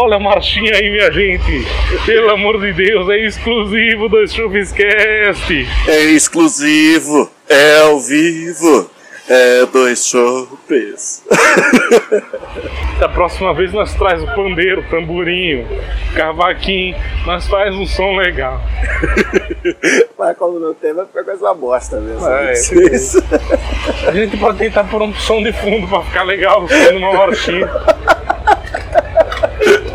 Olha a marchinha aí, minha gente. Pelo amor de Deus, é exclusivo do Chuviscast. É exclusivo, é ao vivo, é dois chopes. Da próxima vez nós traz o pandeiro, tamborinho, cavaquinho, nós faz um som legal. Mas como não tem, vai ficar coisa bosta mesmo. É, Isso. A gente pode tentar pôr um som de fundo pra ficar legal, sendo uma marchinha.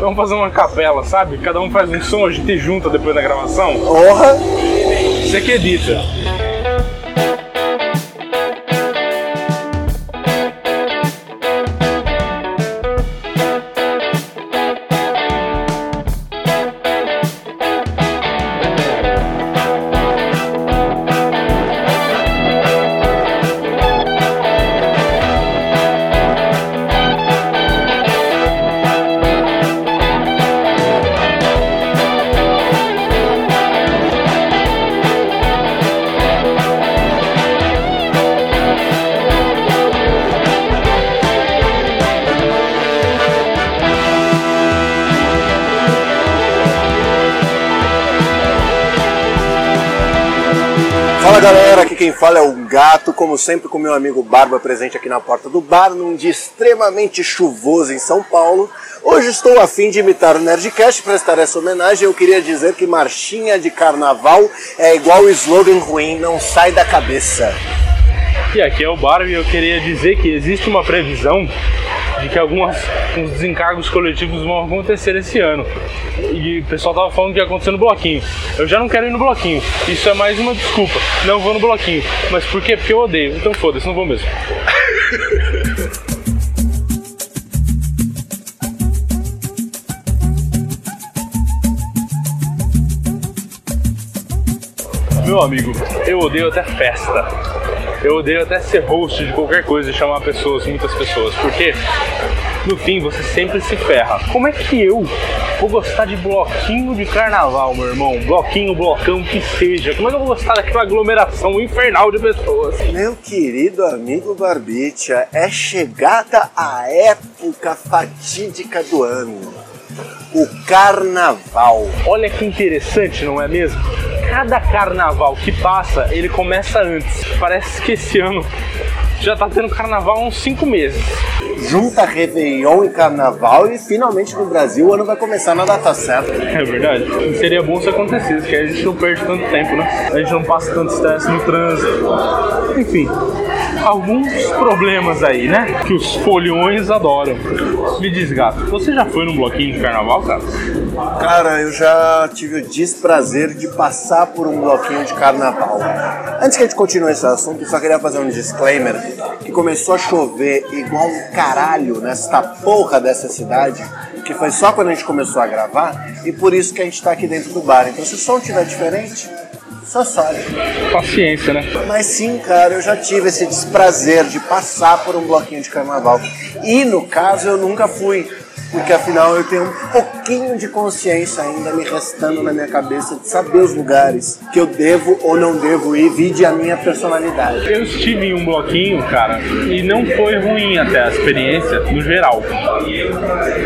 Vamos fazer uma capela, sabe? Cada um faz um som, a gente junta depois da gravação. Porra! Você que edita. Quem fala é o Gato, como sempre com meu amigo Barba presente aqui na porta do bar, num dia extremamente chuvoso em São Paulo. Hoje estou a fim de imitar o Nerdcast, prestar essa homenagem. Eu queria dizer que marchinha de carnaval é igual slogan ruim, não sai da cabeça. E aqui é o Barbie e eu queria dizer que existe uma previsão de que alguns uns desencargos coletivos vão acontecer esse ano. E o pessoal tava falando que ia acontecer no bloquinho. Eu já não quero ir no bloquinho. Isso é mais uma desculpa. Não vou no bloquinho. Mas por quê? Porque eu odeio. Então foda-se, não vou mesmo. Meu amigo, eu odeio até festa. Eu odeio até ser host de qualquer coisa e chamar pessoas, muitas pessoas. Porque no fim você sempre se ferra. Como é que eu vou gostar de bloquinho de carnaval, meu irmão? Bloquinho, blocão, que seja. Como é que eu vou gostar daquela aglomeração infernal de pessoas? Meu querido amigo Barbicha, é chegada a época fatídica do ano. O carnaval. Olha que interessante, não é mesmo? Cada carnaval que passa, ele começa antes. Parece que esse ano já tá tendo carnaval há uns 5 meses. Junta Réveillon e Carnaval e finalmente no Brasil o ano vai começar na data certa. É verdade. E seria bom se acontecesse, porque aí a gente não perde tanto tempo, né? A gente não passa tanto estresse no trânsito. Enfim, alguns problemas aí, né? Que os foliões adoram. Me diz, gato, você já foi num bloquinho de carnaval, cara? Cara, eu já tive o desprazer de passar por um bloquinho de carnaval. Antes que a gente continue esse assunto, só queria fazer um disclaimer que começou a chover igual um caralho nesta porra dessa cidade, que foi só quando a gente começou a gravar, e por isso que a gente tá aqui dentro do bar. Então se o som estiver diferente, só sorte. Paciência, né? Mas sim, cara, eu já tive esse desprazer de passar por um bloquinho de carnaval. E no caso eu nunca fui, porque afinal eu tenho um pouquinho de consciência ainda me restando na minha cabeça de saber os lugares que eu devo ou não devo ir, vide a minha personalidade. Eu estive em um bloquinho, cara, e não foi ruim até a experiência, no geral.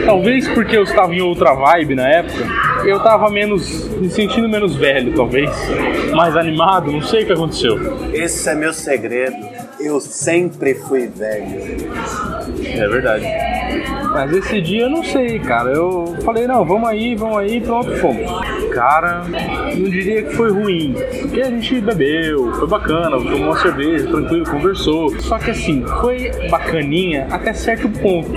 Talvez porque eu estava em outra vibe na época, eu tava menos. me sentindo menos velho, talvez. Mais animado, não sei o que aconteceu. Esse é meu segredo. Eu sempre fui velho. É verdade. Mas esse dia eu não sei, cara. Eu falei, não, vamos aí, vamos aí, pronto, fomos. Cara, não diria que foi ruim. Porque a gente bebeu, foi bacana, tomou uma cerveja, tranquilo, conversou. Só que assim, foi bacaninha até certo ponto.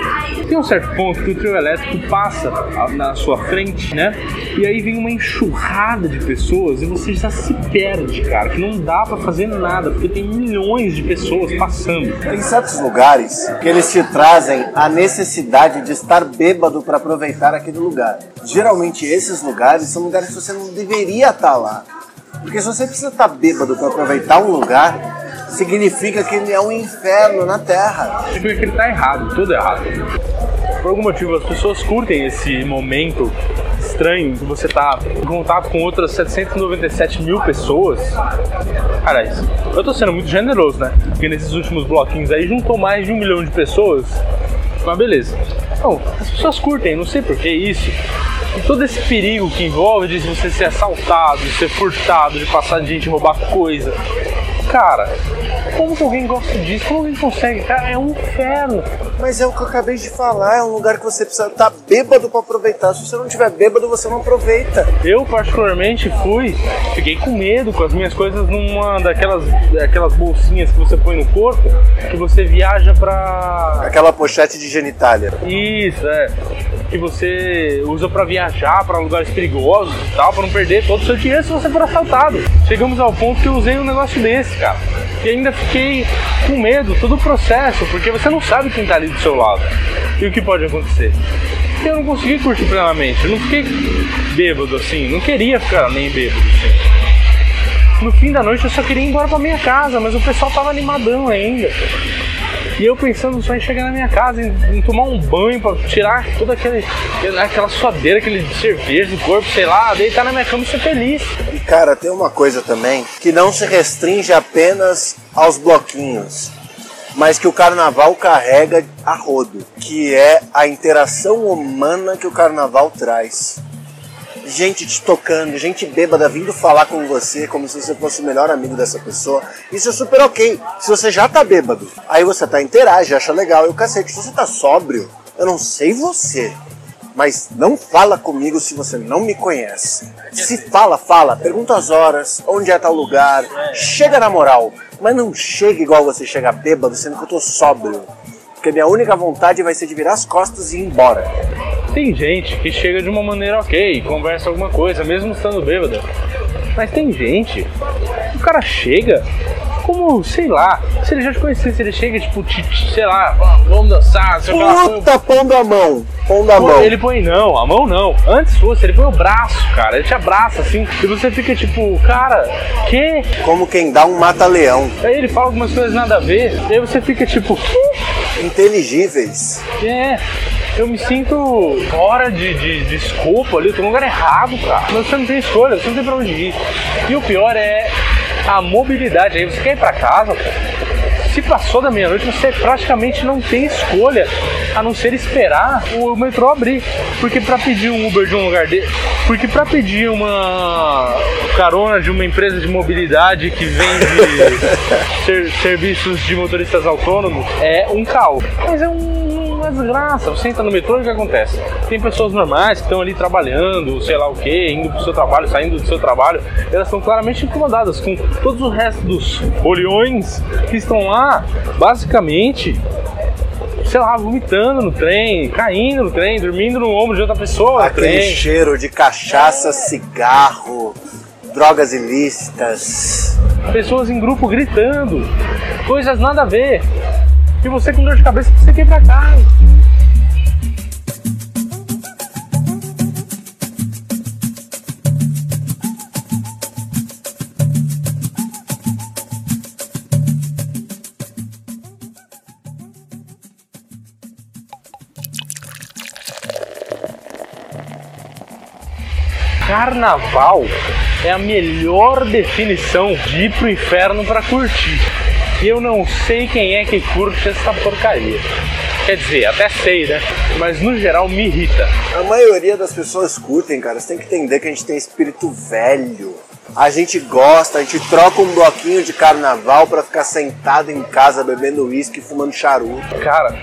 Tem um certo ponto que o trio elétrico passa na sua frente, né? E aí vem uma enxurrada de pessoas e você já se perde, cara. Que não dá pra fazer nada, porque tem milhões de pessoas passando. Tem certos lugares que eles te trazem a necessidade de estar bêbado para aproveitar aquele lugar. Geralmente esses lugares são lugares que você não deveria estar lá. Porque se você precisa estar bêbado para aproveitar um lugar, significa que ele é um inferno na Terra. Significa que ele tá errado, tudo errado. Por algum motivo as pessoas curtem esse momento estranho de você estar em contato com outras 797 mil pessoas. Cara, eu tô sendo muito generoso, né? Porque nesses últimos bloquinhos aí juntou mais de um milhão de pessoas Mas beleza. Bom, as pessoas curtem, não sei por que isso. Todo esse perigo que envolve de você ser assaltado, de ser furtado, de passar de gente roubar coisa. Cara, como que alguém gosta disso? Como alguém consegue? Cara, é um inferno. Mas é o que eu acabei de falar, é um lugar que você precisa estar bêbado para aproveitar. Se você não tiver bêbado, você não aproveita. Eu particularmente fui, fiquei com medo com as minhas coisas numa daquelas aquelas bolsinhas que você põe no corpo, que você viaja pra. Aquela pochete de genitália. Isso, é. Que você usa pra viajar pra lugares perigosos e tal, pra não perder todo o seu dinheiro se você for assaltado. Chegamos ao ponto que eu usei um negócio desse, cara. E ainda fiquei com medo todo o processo, porque você não sabe quem tá ali do seu lado e o que pode acontecer. E eu não consegui curtir plenamente, eu não fiquei bêbado assim, não queria ficar nem bêbado assim. No fim da noite eu só queria ir embora pra minha casa, mas o pessoal tava animadão ainda. E eu pensando só em chegar na minha casa, em, em tomar um banho pra tirar toda aquela suadeira, aquele cerveja do corpo, sei lá, deitar na minha cama e ser feliz. E cara, tem uma coisa também que não se restringe apenas aos bloquinhos, mas que o carnaval carrega a rodo, que é a interação humana que o carnaval traz. Gente te tocando, gente bêbada vindo falar com você como se você fosse o melhor amigo dessa pessoa. Isso é super ok. Se você já tá bêbado, aí você tá interage, acha legal. E o cacete, se você tá sóbrio, eu não sei você, mas não fala comigo se você não me conhece. Se fala, fala, pergunta as horas, onde é tal lugar, chega na moral, mas não chega igual você chega bêbado, sendo que eu tô sóbrio. Porque minha única vontade vai ser de virar as costas e ir embora. Tem gente que chega de uma maneira ok, conversa alguma coisa, mesmo estando bêbada. Mas tem gente, o cara chega como, sei lá, se ele já te conhecesse, ele chega tipo, te- te- sei lá, vamos dançar, sei lá. Puta, pondo a mão, pondo a mão. Ele põe não, a mão não. Antes fosse, ele põe o braço, cara. Ele te abraça assim. E você fica tipo, cara, que? Como quem dá um mata-leão. Aí ele fala algumas coisas nada a ver. E aí você fica tipo, Inteligíveis. é. Eu me sinto fora de, de, de escopo ali, eu tô no lugar errado, cara. Mas você não tem escolha, você não tem pra onde ir. E o pior é a mobilidade. Aí você quer ir pra casa, se passou da meia-noite, você praticamente não tem escolha a não ser esperar o metrô abrir. Porque pra pedir um Uber de um lugar dele, porque pra pedir uma carona de uma empresa de mobilidade que vende ser- serviços de motoristas autônomos é um caos. Mas é um uma desgraça. Você entra no metrô e o que acontece? Tem pessoas normais que estão ali trabalhando, sei lá o que, indo pro seu trabalho, saindo do seu trabalho, elas estão claramente incomodadas com todos o resto dos foliões que estão lá, basicamente, sei lá, vomitando no trem, caindo no trem, dormindo no ombro de outra pessoa Aquele trem. cheiro de cachaça, cigarro, drogas ilícitas. pessoas em grupo gritando, coisas nada a ver. E você com dor de cabeça quer ir pra. Carnaval é a melhor definição de ir pro inferno pra curtir. Eu não sei quem é que curte essa porcaria. Quer dizer, até sei, né? Mas no geral me irrita. A maioria das pessoas curtem, cara. Você tem que entender que a gente tem espírito velho. A gente gosta, a gente troca um bloquinho de carnaval pra ficar sentado em casa bebendo uísque e fumando charuto. Cara,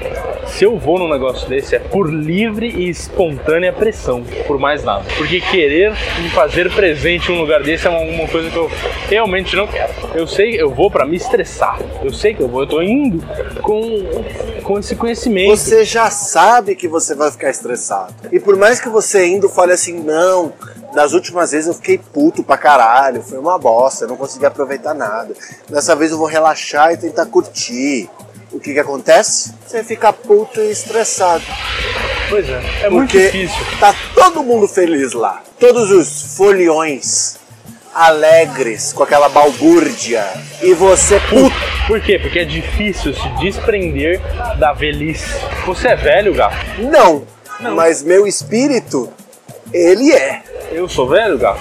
se eu vou num negócio desse é por livre e espontânea pressão, por mais nada. Porque querer me fazer presente em um lugar desse é uma, coisa que eu realmente não quero. Eu sei, eu vou pra me estressar. Eu sei que eu vou, eu tô indo com, com esse conhecimento. Você já sabe que você vai ficar estressado. E por mais que você indo fale assim, não, das últimas vezes eu fiquei puto pra caralho, foi uma bosta, eu não consegui aproveitar nada. Dessa vez eu vou relaxar e tentar curtir. O que que acontece? Você fica puto e estressado. Pois é, é muito difícil. tá todo mundo feliz lá. Todos os foliões alegres com aquela balbúrdia. E você puto. Por quê? Porque é difícil se desprender da velhice. Você é velho, gato? Não. Mas meu espírito, ele é. Eu sou velho, gato?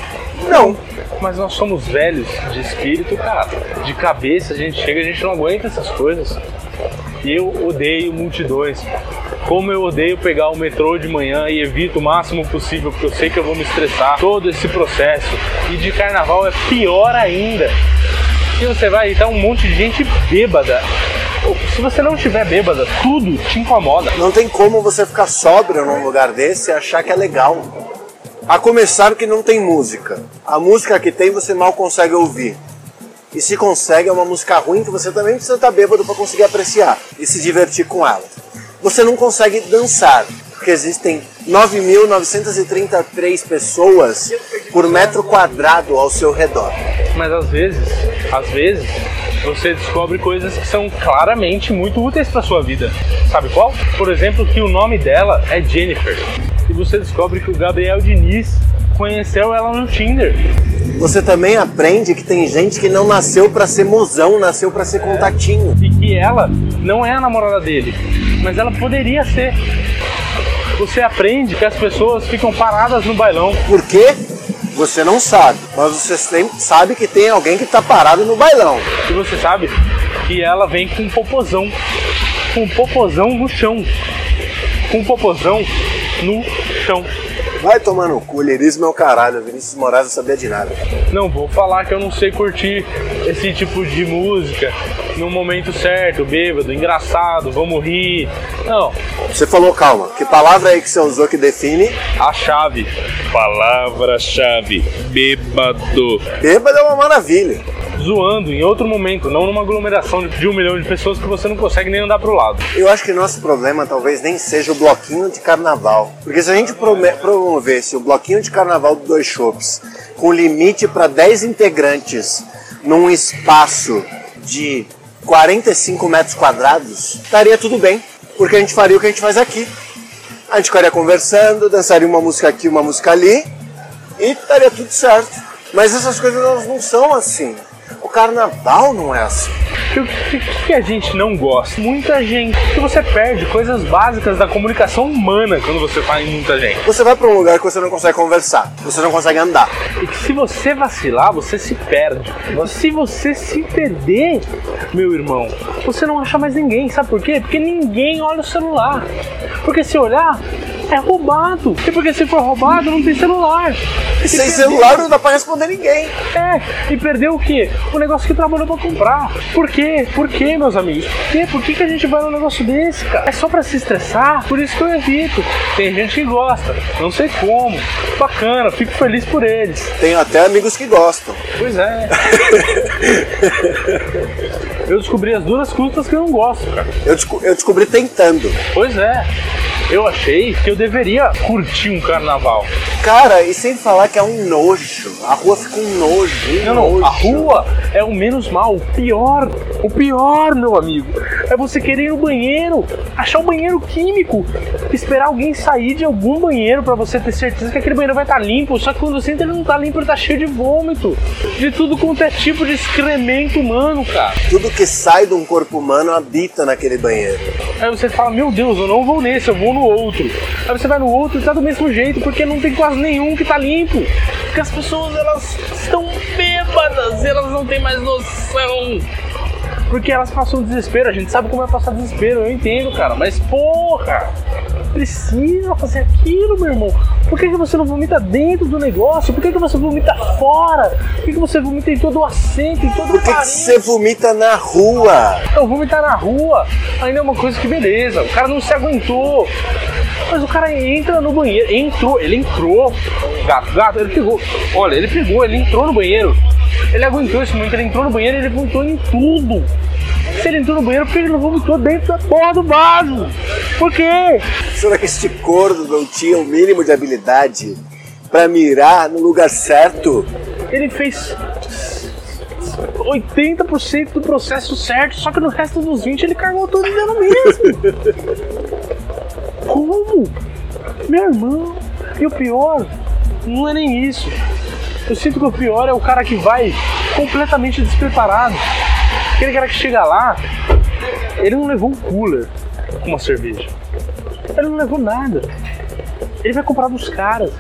Não. Mas nós somos velhos de espírito, cara. De cabeça, a gente chega, a gente não aguenta essas coisas. E eu odeio multidões. Como eu odeio pegar o metrô de manhã e evito o máximo possível, porque eu sei que eu vou me estressar. Todo esse processo. E de carnaval é pior ainda. E você vai e tá um monte de gente bêbada. Se você não estiver bêbada, tudo te incomoda. Não tem como você ficar sóbrio num lugar desse e achar que é legal. A começar que não tem música. A música que tem você mal consegue ouvir. E se consegue, é uma música ruim que você também precisa estar bêbado para conseguir apreciar e se divertir com ela. Você não consegue dançar, porque existem 9.933 pessoas por metro quadrado ao seu redor. Mas às vezes, às vezes, você descobre coisas que são claramente muito úteis para sua vida. Sabe qual? Por exemplo, que o nome dela é Jennifer. E você descobre que o Gabriel Diniz conheceu ela no Tinder. Você também aprende que tem gente que não nasceu para ser mozão, nasceu para ser contatinho. E que ela não é a namorada dele, mas ela poderia ser. Você aprende que as pessoas ficam paradas no bailão. Por quê? Você não sabe, mas você sabe que tem alguém que tá parado no bailão. E você sabe que ela vem com um popozão. Com um popozão no chão. Com um popozão no chão. Vai tomar no cu, lirismo é o caralho. Vinícius Moraes não sabia de nada. Não vou falar que eu não sei curtir esse tipo de música no momento certo, bêbado, engraçado, vamos rir. Não. Você falou calma. Que palavra aí que você usou que define? A chave. Palavra-chave. Bêbado. Bêbado é uma maravilha zoando em outro momento, não numa aglomeração de um milhão de pessoas que você não consegue nem andar pro lado. Eu acho que nosso problema talvez nem seja o bloquinho de carnaval. Porque se a gente promovesse o bloquinho de carnaval do Dois Shops com limite para 10 integrantes num espaço de 45 metros quadrados, estaria tudo bem. Porque a gente faria o que a gente faz aqui. A gente ficaria conversando, dançaria uma música aqui, uma música ali e estaria tudo certo. Mas essas coisas elas não são assim. O carnaval não é assim. O que, que, a gente não gosta? Muita gente. Que você perde coisas básicas da comunicação humana quando você fala em muita gente. Você vai para um lugar que você não consegue conversar, você não consegue andar. E que se você vacilar, você se perde. Se você se perder, meu irmão, você não acha mais ninguém. Sabe por quê? Porque ninguém olha o celular. Porque se olhar, é roubado. E porque se for roubado, não tem celular. E sem celular não dá pra responder ninguém. É, e perdeu o quê? O negócio que trabalhou pra comprar. Por quê? Por quê, meus amigos? Por quê? Por que, que a gente vai num negócio desse, cara? É só pra se estressar? Por isso que eu evito. Tem gente que gosta, não sei como. Bacana, fico feliz por eles. Tenho até amigos que gostam. Pois é. eu descobri as duras custas que eu não gosto, cara. Eu, desco eu descobri tentando. Pois é eu achei que eu deveria curtir um carnaval. Cara, e sem falar que é um nojo. A rua fica um nojo. Um não, não, a rua é o menos mal. O pior, o pior, meu amigo, é você querer ir no banheiro, achar um banheiro químico, esperar alguém sair de algum banheiro para você ter certeza que aquele banheiro vai estar tá limpo. Só que quando você entra, ele não tá limpo, ele tá cheio de vômito. De tudo quanto é tipo de excremento humano, cara. Tudo que sai de um corpo humano habita naquele banheiro. Aí você fala, meu Deus, eu não vou nesse, eu vou no outro. Aí você vai no outro e tá do mesmo jeito, porque não tem quase nenhum que tá limpo. Porque as pessoas elas estão bêbadas, elas não têm mais noção. Porque elas passam desespero, a gente sabe como é passar desespero, eu entendo, cara, mas porra! Precisa fazer aquilo, meu irmão. Por que, que você não vomita dentro do negócio? Por que, que você vomita fora? Por que, que você vomita em todo o assento, em todo Por que, o que você vomita na rua? Então, vomitar na rua ainda é uma coisa que beleza. O cara não se aguentou. Mas o cara entra no banheiro, entrou, ele entrou, gato, gato, ele pegou, olha, ele pegou, ele entrou no banheiro, ele aguentou esse momento, ele entrou no banheiro, ele vomitou em tudo. Se ele entrou no banheiro, por que ele não vomitou dentro da porra do vaso? Por quê? Será que este corno não tinha o mínimo de habilidade para mirar no lugar certo? Ele fez 80% do processo certo, só que no resto dos 20 ele cargou tudo dentro mesmo. Como? Meu irmão. E o pior, não é nem isso. Eu sinto que o pior é o cara que vai completamente despreparado. Aquele cara que chega lá, ele não levou um cooler com uma cerveja. Ele não levou nada. Ele vai comprar dos caras.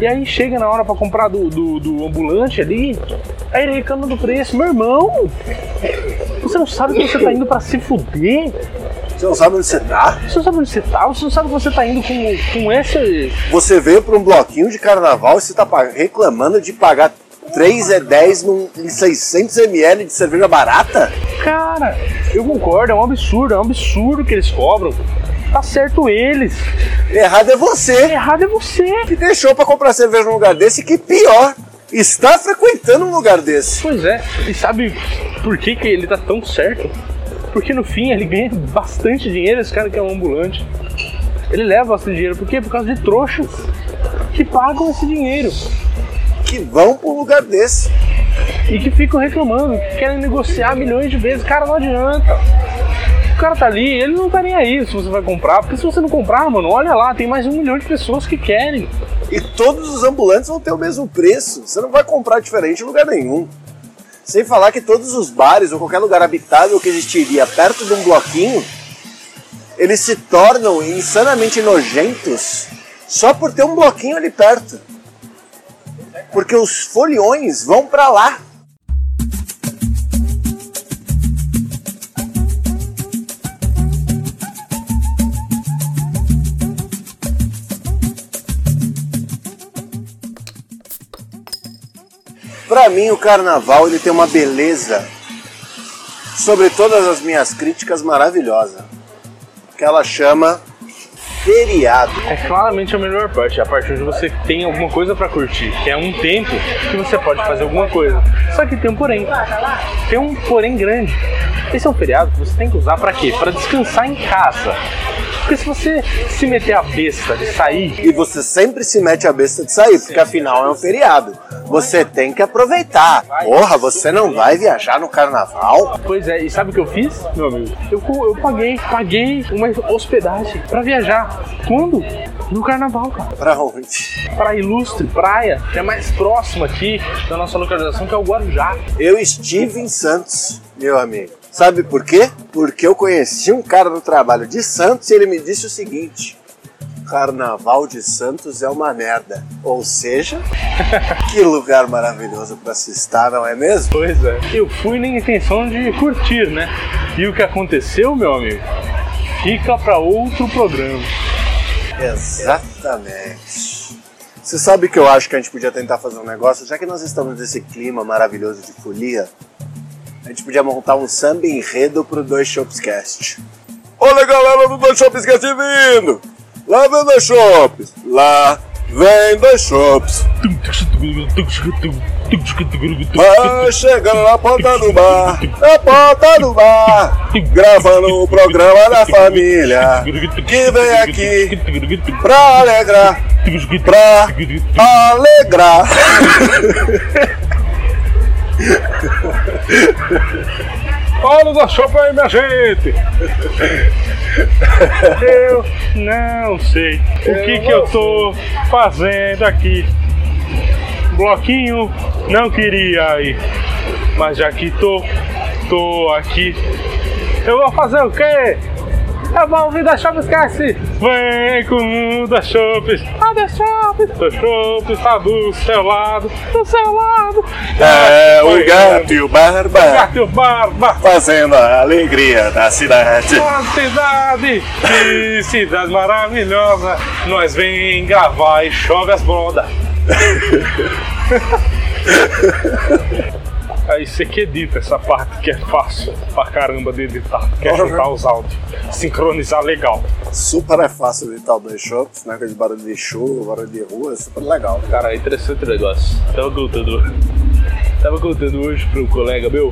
E aí chega na hora para comprar do, do, do, ambulante ali, aí ele reclama do preço. Meu irmão, você não sabe que você tá indo para se fuder? Você não sabe onde você tá? Você não sabe onde você tá? Você não sabe que você tá indo com, com esse. Você veio pra um bloquinho de carnaval e você tá reclamando de pagar 3 é 10 num, em 600 ml de cerveja barata? Cara, eu concordo, é um absurdo, é um absurdo que eles cobram. Tá certo eles. Errado é você Errado é você. que deixou pra comprar cerveja num lugar desse e que pior, está frequentando um lugar desse. Pois é, e sabe por que, que ele tá tão certo? Porque no fim ele ganha bastante dinheiro, esse cara que é um ambulante. Ele leva bastante dinheiro, por quê? Por causa de trouxas que pagam esse dinheiro Que vão pra um lugar desse. e que ficam reclamando, que querem negociar milhões de vezes. Cara, não adianta. O cara tá ali, ele não tá nem aí se você vai comprar, porque se você não comprar, mano, olha lá, tem mais de um milhão de pessoas que querem. E todos os ambulantes vão ter o mesmo preço. Você não vai comprar diferente em lugar nenhum. Sem falar que todos os bares ou qualquer lugar habitável que existiria perto de um bloquinho, eles se tornam insanamente nojentos só por ter um bloquinho ali perto. Porque os foliões vão pra lá. Pra mim, o carnaval ele tem uma beleza sobre todas as minhas críticas maravilhosa, que ela chama feriado. É claramente a melhor parte, a parte onde você tem alguma coisa pra curtir, que é um tempo que você pode fazer alguma coisa. Só que tem um porém. Tem um porém grande. Esse é um feriado que você tem que usar pra quê? Pra descansar em casa. Porque se você se meter a besta de sair, E você sempre se mete a besta de sair, porque afinal é um feriado. Você tem que aproveitar. Porra, você não vai viajar no carnaval? pois é, e sabe o que eu fiz, meu amigo? Eu, eu paguei, paguei uma hospedagem pra viajar. Quando? No carnaval, cara. Pra onde? Pra Ilustre Praia, que é mais próximo aqui da nossa localização, que é o Guarujá. Eu estive em Santos, meu amigo. Sabe por quê? Porque eu conheci um cara no trabalho de Santos e ele me disse o seguinte: Carnaval de Santos é uma merda. Ou seja, que lugar maravilhoso para se estar, não é mesmo? Pois é. Eu fui na intenção de curtir, né? E o que aconteceu, meu amigo? Fica pra outro programa. Exatamente. Você sabe que eu acho que a gente podia tentar fazer um negócio, já que nós estamos nesse clima maravilhoso de folia, a gente podia montar um samba enredo pro Dois Shops Cast. Olha galera do Dois Shops Cast vindo! Lá vem Dois Shops! Lá vem Dois Shops! Vai chegando na porta do bar, na porta do bar, gravando o programa da família, que vem aqui pra alegrar, pra alegrar. Olha da chopa aí, minha gente! Eu não sei o que que eu tô fazendo aqui. Bloquinho não queria ir, mas já que tô, tô aqui. Eu vou fazer o quê? Eu vou ouvir da Shops Esquece! Vem com o da Shops! Ah, da Shops! Da Shops tá do seu lado, do seu lado! É Foi, o gato e o barba Gato e o Barba! fazendo a alegria da cidade. Uma cidade, que cidade maravilhosa. Nós vem gravar e chove as brodas. Aí você que edita essa parte que é fácil pra caramba de editar, que é juntar os áudios, sincronizar legal. Super é fácil editar o Dois Shops, né? Aquele barulho de chuva, barulho de rua, é super legal. Cara, é interessante o negócio. Tava contando, tava contando hoje pro colega meu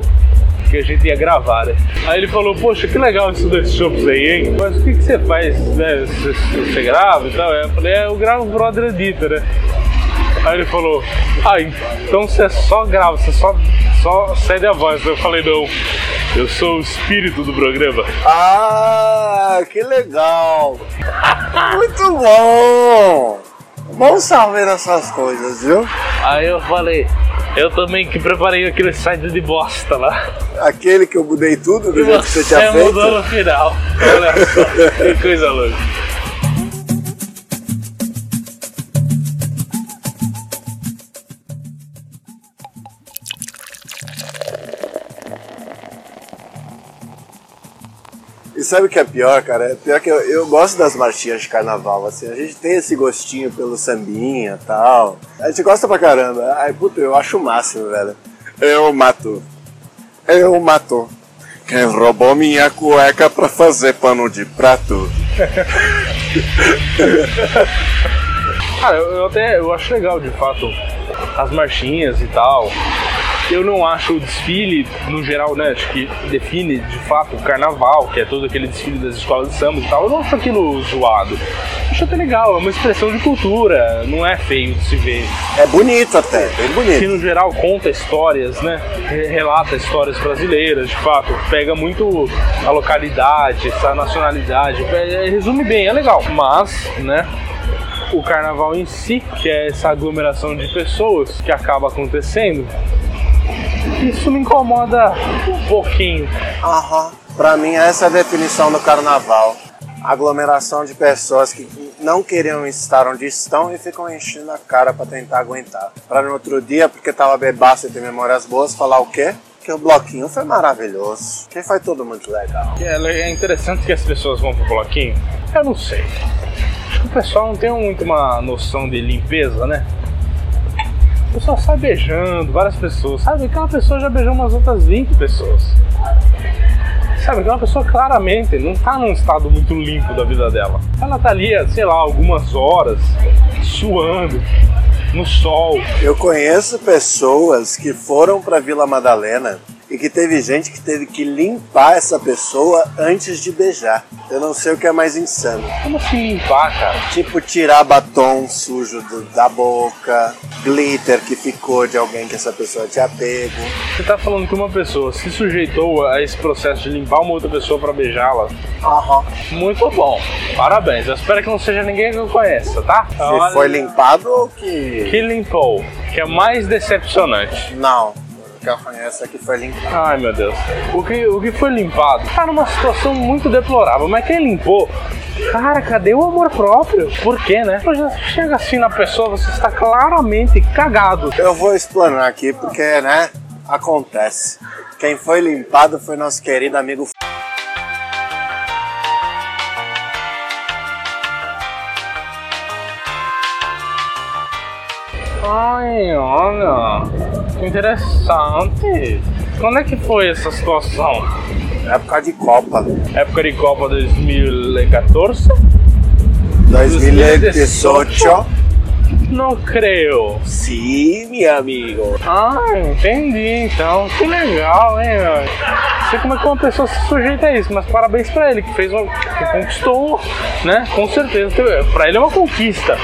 que a gente ia gravar, né? Aí ele falou, poxa, que legal esses dois shows aí, hein? Mas o que, que você faz, né? Você, você grava e tal? Eu falei, é, eu gravo Brother Edita, né? Aí ele falou, ah, então você só grava, você só, só cede a voz. Eu falei, não, eu sou o espírito do programa. Ah, que legal! Muito bom! Bom saber essas coisas, viu? Aí eu falei, eu também que preparei aquele site de bosta lá. Aquele que eu mudei tudo do E jeito que você você tinha feito. mudou no final. Olha só, que coisa louca. Sabe o que é pior, cara? É pior que eu, eu gosto das marchinhas de carnaval, assim. A gente tem esse gostinho pelo sambinha e tal. A gente gosta pra caramba. Ai, puta, eu acho o máximo, velho. Eu mato. Eu mato. Quem roubou minha cueca pra fazer pano de prato? Cara, eu, eu até eu acho legal de fato as marchinhas e tal. Eu não acho o desfile, no geral, né, acho que define de fato o carnaval, que é todo aquele desfile das escolas de samba e tal. Eu não acho aquilo zoado. Acho até legal, é uma expressão de cultura, não é feio de se ver. É bonito até, bem Que bonito. no geral conta histórias, né? Re- Relata histórias brasileiras, de fato. Pega muito a localidade, essa nacionalidade. é- é- resume bem, é legal. Mas, né? O carnaval em si, que é essa aglomeração de pessoas que acaba acontecendo, isso me incomoda um pouquinho. Aham. Pra mim, essa é a definição do carnaval. Aglomeração de pessoas que não queriam estar onde estão e ficam enchendo a cara pra tentar aguentar. Pra no outro dia, porque tava bebaço e tem memórias boas, falar o quê? Que o bloquinho foi maravilhoso. Que foi tudo muito legal. É é interessante que as pessoas vão pro bloquinho? Eu não sei. O pessoal não tem muito uma noção de limpeza, né? O pessoal sai beijando várias pessoas. Sabe, aquela pessoa já beijou umas outras 20 pessoas. Sabe, aquela pessoa claramente não tá num estado muito limpo da vida dela. Ela tá ali, sei lá, algumas horas, suando, no sol. Eu conheço pessoas que foram pra Vila Madalena e que teve gente que teve que limpar essa pessoa antes de beijar. Eu não sei o que é mais insano. Como assim limpar, cara? Tipo, tirar batom sujo do- da boca, glitter que ficou de alguém que essa pessoa tinha pego. Você tá falando que uma pessoa se sujeitou a esse processo de limpar uma outra pessoa pra beijá-la? Aham. Muito bom. Parabéns. Eu espero que não seja ninguém que eu conheça, tá? Se foi limpado ou que. Que limpou, que é mais decepcionante. Não. O que foi limpado. Ai meu Deus. O que, o que foi limpado tá numa situação muito deplorável, mas quem limpou? Cara, cadê o amor próprio? Por quê, né? Você chega assim na pessoa, você está claramente cagado. Eu vou explanar aqui porque, né? Acontece. Quem foi limpado foi nosso querido amigo. Ai, olha, que interessante. Quando é que foi essa situação? Época de Copa. Época de Copa 2014? 2018. Não creio. Sim, meu amigo. Ah, entendi então. Que legal, hein, meu? Não sei como é que uma pessoa se sujeita a isso, mas parabéns pra ele, que fez uma. que conquistou, né? Com certeza. Pra ele é uma conquista.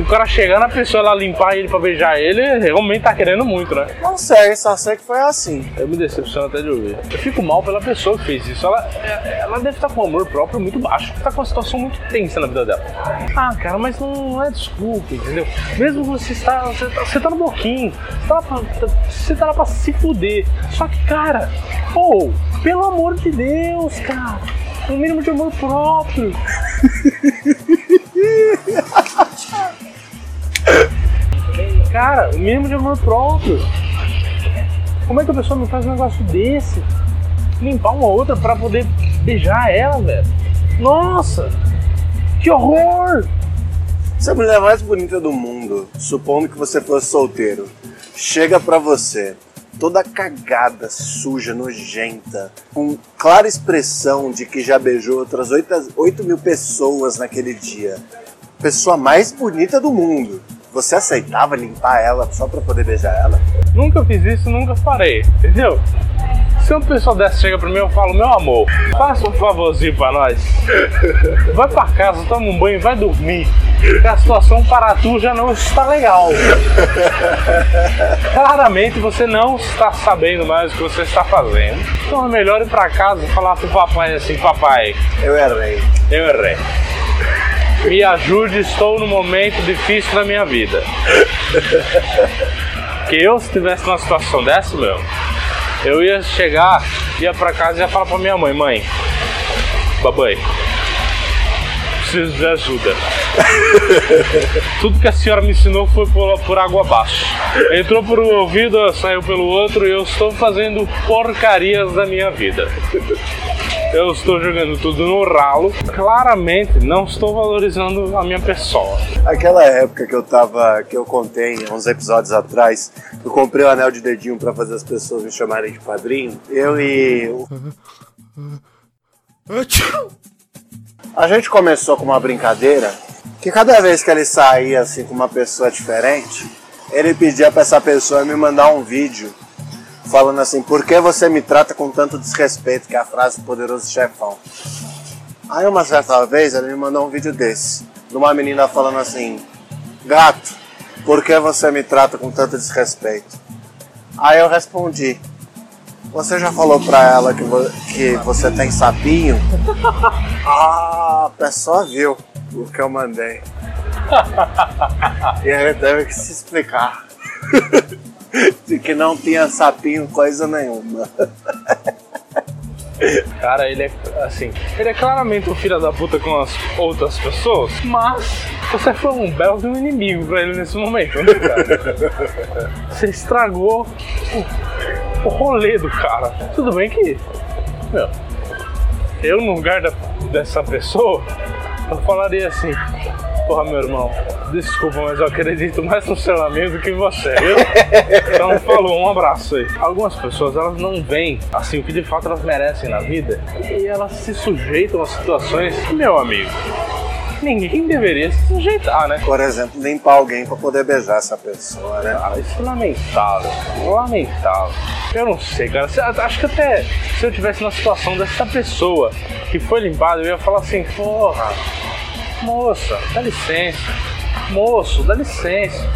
O cara chegar na pessoa, ela limpar ele pra beijar ele, realmente tá querendo muito, né? Não sei, só sei que foi assim. Eu me decepciono até de ouvir. Eu fico mal pela pessoa que fez isso. Ela, é- ela deve estar com um amor próprio muito baixo. Tá com uma situação muito tensa na vida dela. Ah, cara, mas não é desculpa, entendeu? Mesmo você está. Você tá, você tá no bloquinho. Você tá, lá pra, você tá lá pra se fuder. Só que, cara, pô, pelo amor de Deus, cara. Um mínimo de amor próprio. Cara, o mínimo de amor próprio. Como é que a pessoa não faz um negócio desse? Limpar uma outra pra poder beijar ela, velho. Nossa! Que horror! Se a mulher mais bonita do mundo, supondo que você fosse solteiro, chega pra você, toda cagada, suja, nojenta, com clara expressão de que já beijou outras 8, 8 mil pessoas naquele dia, pessoa mais bonita do mundo, você aceitava limpar ela só pra poder beijar ela? Nunca fiz isso, nunca farei, entendeu? Se uma pessoa dessa chega pra mim, eu falo, meu amor, faça um favorzinho pra nós. Vai pra casa, toma um banho, vai dormir. Que a situação para tu já não está legal. Claramente você não está sabendo mais o que você está fazendo. Então é melhor ir pra casa e falar pro papai assim, papai, Eu errei. eu errei. Me ajude, estou num momento difícil na minha vida. Que eu, se estivesse numa situação dessa, meu, eu ia chegar, ia pra casa e ia falar pra minha mãe: Mãe, babai, preciso de ajuda. Tudo que a senhora me ensinou foi por, por água abaixo. Entrou por um ouvido, saiu pelo outro e eu estou fazendo porcarias da minha vida. eu estou jogando tudo no ralo. Claramente não estou valorizando a minha pessoa. Aquela época que eu tava, que eu contei uns episódios atrás, eu comprei o anel de dedinho para fazer as pessoas me chamarem de padrinho. Eu e. A gente começou com uma brincadeira que cada vez que ele saía assim com uma pessoa diferente, ele pedia para essa pessoa me mandar um vídeo falando assim: Por que você me trata com tanto desrespeito? Que é a frase do poderoso chefão. Aí, uma certa vez, ele me mandou um vídeo desse, de uma menina falando assim: Gato, por que você me trata com tanto desrespeito? Aí eu respondi: Você já falou pra ela que, vo que você tem sapinho? ah, a pessoa viu o que eu mandei. e aí teve que se explicar. de que não tinha sapinho coisa nenhuma. Cara, ele é assim, ele é claramente um filho da puta com as outras pessoas, mas você foi um belo de um inimigo pra ele nesse momento, né, cara? Você estragou o, o rolê do cara. Tudo bem que, meu, eu no lugar da, dessa pessoa, eu falaria assim, porra meu irmão, desculpa, mas eu acredito mais no seu amigo do que você, viu? Então falou, um abraço aí. Algumas pessoas elas não veem assim o que de fato elas merecem na vida e elas se sujeitam a situações que, meu amigo, ninguém deveria se sujeitar, né? Por exemplo, limpar alguém para poder beijar essa pessoa, né? Cara, isso é lamentável, lamentável. Eu não sei, cara. Acho que até se eu tivesse na situação dessa pessoa que foi limpada, eu ia falar assim, porra, moça, dá licença. Moço, dá licença.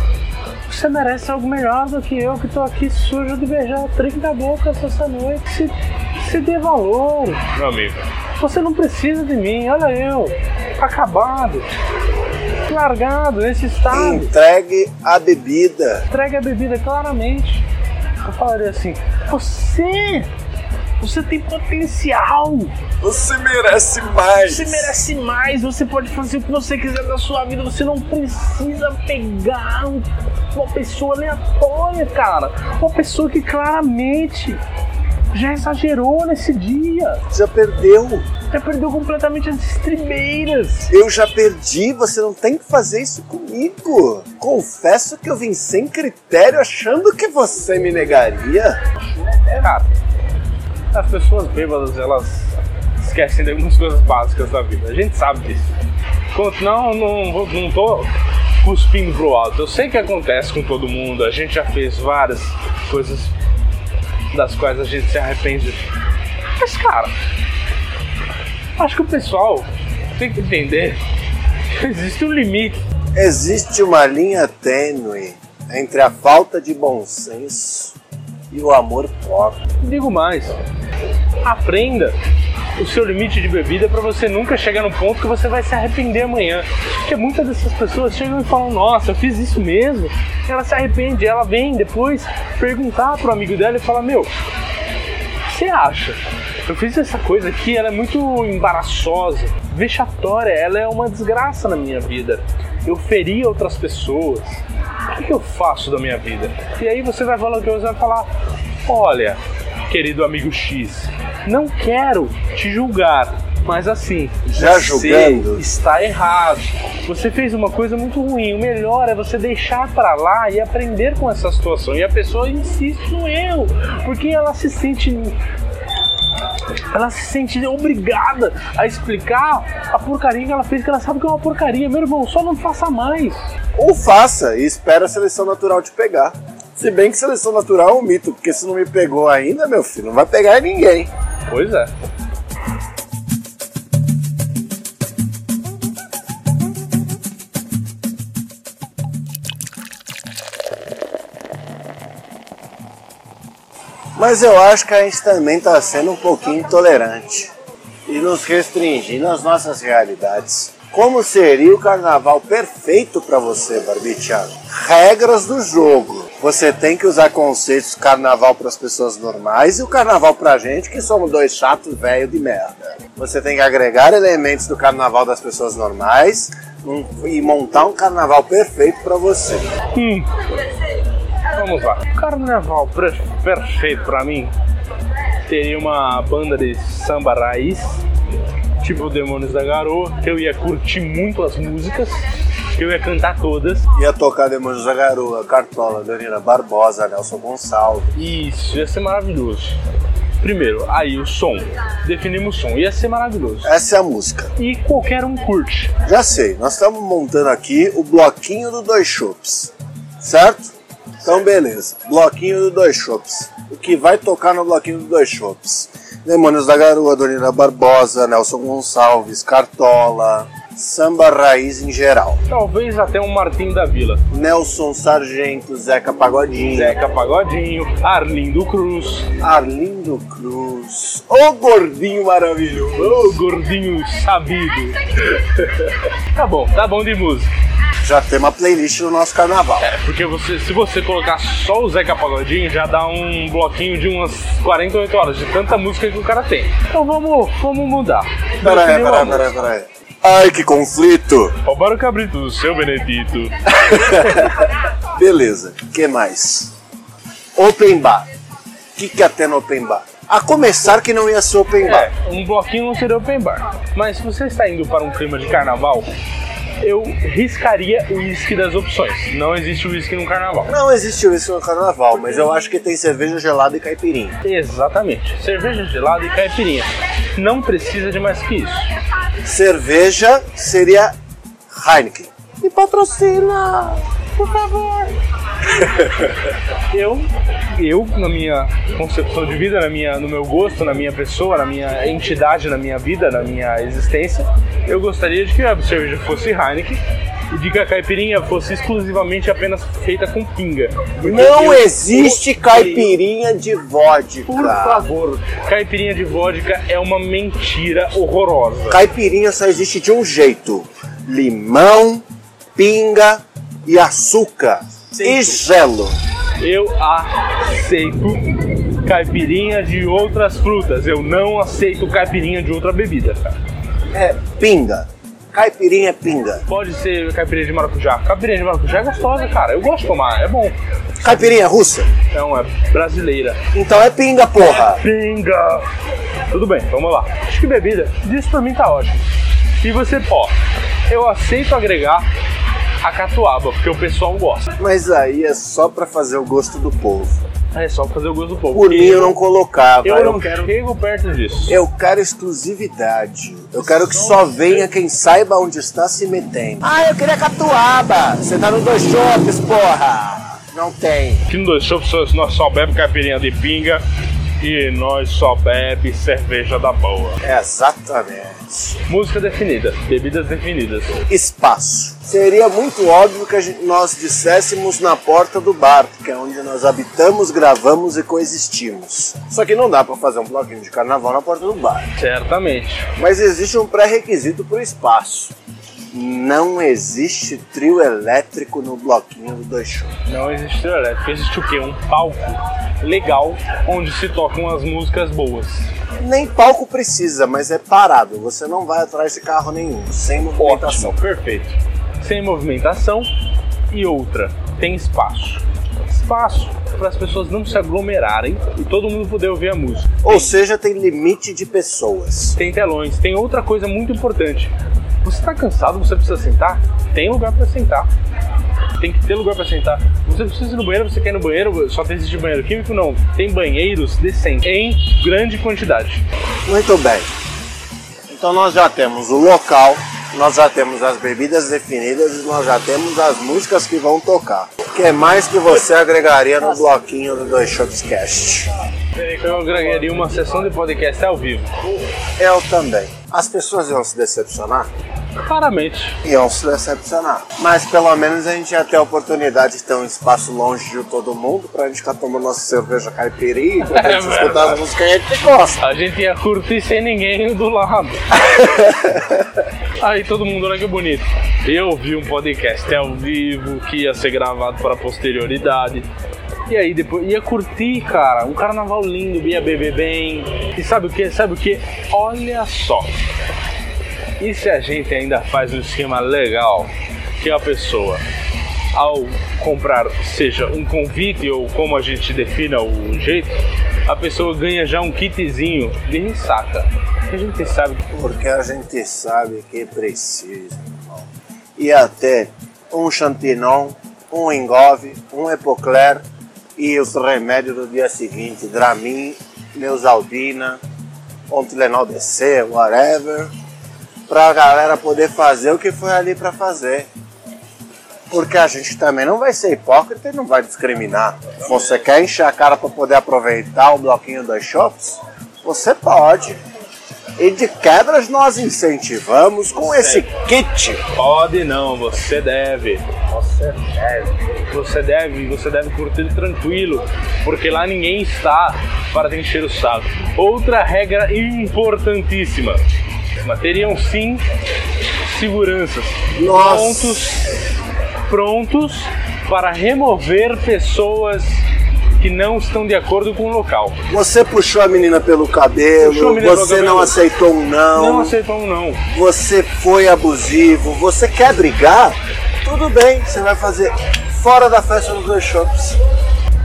Você merece algo melhor do que eu que tô aqui sujo de beijar 30 bocas essa noite. Se, se dê valor. Meu amigo. Você não precisa de mim, olha eu. Acabado. Largado nesse estado. Entregue a bebida. Entregue a bebida, claramente. Eu falaria assim: Você você tem potencial. Você merece mais. Você merece mais. Você pode fazer o que você quiser da sua vida. Você não precisa pegar uma pessoa aleatória, cara. Uma pessoa que claramente já exagerou nesse dia. Já perdeu. Já perdeu completamente as estribeiras. Eu já perdi, você não tem que fazer isso comigo. Confesso que eu vim sem critério achando que você me negaria. É, cara as pessoas bêbadas, elas esquecem de algumas coisas básicas da vida. A gente sabe disso. Não, não, não tô cuspindo pro alto. Eu sei que acontece com todo mundo. A gente já fez várias coisas das quais a gente se arrepende. Mas, cara, acho que o pessoal tem que entender que existe um limite. Existe uma linha tênue entre a falta de bom senso e o amor próprio. Digo mais, aprenda o seu limite de bebida para você nunca chegar no ponto que você vai se arrepender amanhã. Porque muitas dessas pessoas chegam e falam: Nossa, eu fiz isso mesmo. Ela se arrepende, ela vem depois perguntar pro amigo dela e fala: Meu, você acha? Eu fiz essa coisa aqui, ela é muito embaraçosa, vexatória, ela é uma desgraça na minha vida. Eu feri outras pessoas. O que, que eu faço da minha vida? E aí você vai falar que você vai falar: Olha, querido amigo X, não quero te julgar, mas assim, já você julgando está errado. Você fez uma coisa muito ruim. O melhor é você deixar para lá e aprender com essa situação. E a pessoa insiste no erro, porque ela se sente ela se sente obrigada a explicar a porcaria que ela fez, que ela sabe que é uma porcaria. Meu irmão, só não faça mais. Ou faça e espera a seleção natural te pegar. Se bem que seleção natural é um mito, porque se não me pegou ainda, meu filho, não vai pegar ninguém. Pois é. Mas eu acho que a gente também está sendo um pouquinho intolerante e nos restringindo às nossas realidades. Como seria o carnaval perfeito para você, Barbichano? Regras do jogo. Você tem que usar conceitos do carnaval para as pessoas normais e o carnaval para a gente, que somos dois chatos velho de merda. Você tem que agregar elementos do carnaval das pessoas normais um, e montar um carnaval perfeito para você. Hum. Vamos lá. Carnaval perfeito para mim teria uma banda de samba raiz, tipo Demônios da Garoa, que eu ia curtir muito as músicas, que eu ia cantar todas. Ia tocar Demônios da Garoa, Cartola, Dorina Barbosa, Nelson Gonçalves. Isso, ia ser maravilhoso. Primeiro, aí o som. Definimos o som. Ia ser maravilhoso. Essa é a música. E qualquer um curte. Já sei, nós estamos montando aqui o bloquinho do Dois Shops, certo? Então beleza, bloquinho do Dois Shops. O que vai tocar no bloquinho do Dois Shops? Demônios da Garoa, Dorina Barbosa, Nelson Gonçalves, Cartola, samba raiz em geral. Talvez até um Martim da Vila. Nelson Sargento, Zeca Pagodinho, Zeca Pagodinho, Arlindo Cruz, Arlindo Cruz, o gordinho maravilhoso. ô gordinho sabido. tá bom, tá bom de música. Já tem uma playlist no nosso carnaval. É, porque você, se você colocar só o Zeca Pagodinho, já dá um bloquinho de umas 48 horas de tanta música que o cara tem. Então vamos, vamos mudar. Peraí, peraí, peraí, peraí. Ai, que conflito! Roubaram o cabrito do seu Benedito. Beleza, que mais? Open bar. O que, que ter no open bar? A começar que não ia ser open bar. É, um bloquinho não seria open bar. Mas se você está indo para um clima de carnaval, eu riscaria o uísque das opções. Não existe uísque no carnaval. Não existiu isso no carnaval, mas eu acho que tem cerveja gelada e caipirinha. Exatamente. Cerveja gelada e caipirinha. Não precisa de mais que isso. Cerveja seria Heineken. Me patrocina! Por favor. eu, eu, na minha concepção de vida, na minha, no meu gosto, na minha pessoa, na minha entidade, na minha vida, na minha existência, eu gostaria de que a cerveja fosse Heineken e de que a caipirinha fosse exclusivamente apenas feita com pinga. Não existe caipirinha de vodka. Por favor, caipirinha de vodka é uma mentira horrorosa. Caipirinha só existe de um jeito: limão, pinga e açúcar. E gelo. Eu aceito caipirinha de outras frutas. Eu não aceito caipirinha de outra bebida, cara. É pinga. Caipirinha é pinga. Pode ser caipirinha de maracujá. Caipirinha de maracujá é gostosa, cara. Eu gosto de tomar, é bom. Caipirinha russa. Não, é brasileira. Então é pinga, porra. Pinga! Tudo bem, vamos lá. Acho que bebida, disso pra mim tá ótimo. E você, ó, eu aceito agregar a catuaba, porque o pessoal gosta. Mas aí é só pra fazer o gosto do povo. É só fazer o gosto do povo. Por mim eu não colocava. Eu não quero. chego perto disso. Eu quero exclusividade. Eu quero que só venha quem saiba onde está se metendo. Ah, eu queria catuaba. Você tá no dois shoppes, porra. Não tem. Aqui no Dois Chopos nós só bebe caipirinha de pinga e nós só bebe cerveja da boa. Exatamente. Música definida, bebidas definidas. Espaço. Seria muito óbvio que gente- nós disséssemos na porta do bar, que é onde nós habitamos, gravamos e coexistimos. Só que não dá pra fazer um bloquinho de carnaval na porta do bar. Certamente. Mas existe um pré-requisito pro espaço. Não existe trio elétrico no bloquinho do dois show. Não existe trio elétrico, existe o quê? Um palco legal onde se tocam as músicas boas. Nem palco precisa, mas é parado. Você não vai atrás de carro nenhum, sem movimentação. Ótimo, perfeito. Sem movimentação e outra, tem espaço. Espaço para as pessoas não se aglomerarem e todo mundo poder ouvir a música. Ou seja, tem limite de pessoas. Tem telões, tem outra coisa muito importante. Você está cansado, você precisa sentar? Tem lugar para sentar. Tem que ter lugar para sentar. Você precisa ir no banheiro, você quer ir no banheiro, só existe banheiro químico? Não. Tem banheiros decentes, em grande quantidade. Muito bem. Então nós já temos o local, nós já temos as bebidas definidas e nós já temos as músicas que vão tocar. O que mais que você agregaria no bloquinho do Dois Shots Cast? Eu agregaria uma sessão de podcast ao vivo. Eu também. As pessoas iam se decepcionar? Claramente. Iam se decepcionar. Mas pelo menos a gente ia ter a oportunidade de ter um espaço longe de todo mundo pra gente ficar tomando nossa cerveja caipirinha, pra É gente escutar as músicas que a gente gosta. A gente ia curtir sem ninguém do lado. Aí todo mundo, olha que bonito. Eu vi um podcast ao vivo que ia ser gravado para posterioridade. E aí depois ia curtir, cara, um carnaval lindo, ia beber bem. E sabe o que? Sabe o que? Olha só. E se a gente ainda faz um esquema legal que a pessoa ao comprar, seja um convite ou como a gente defina o jeito, a pessoa ganha já um kitzinho de ressaca. Porque a gente sabe que Porque a gente sabe que precisa, irmão. E até um chantinon, um engove, um epocler e os remédios do dia seguinte, Dramin, Neusaldina, um DC, whatever, pra galera poder fazer o que foi ali pra fazer. Porque a gente também não vai ser hipócrita e não vai discriminar. Você quer encher a cara para poder aproveitar o bloquinho das shops? Você pode. E de quebras nós incentivamos com esse kit. pode não, você deve. Você deve. Você deve, você deve curtir tranquilo, porque lá ninguém está para te encher o saco. Outra regra importantíssima: teriam sim seguranças Nossa. prontos, prontos para remover pessoas que não estão de acordo com o local. Você puxou a menina pelo cabelo, menina pelo você cabelo. não aceitou um não, Não aceitam não. você foi abusivo, você quer brigar? Tudo bem, você vai fazer fora da festa dos dois shops.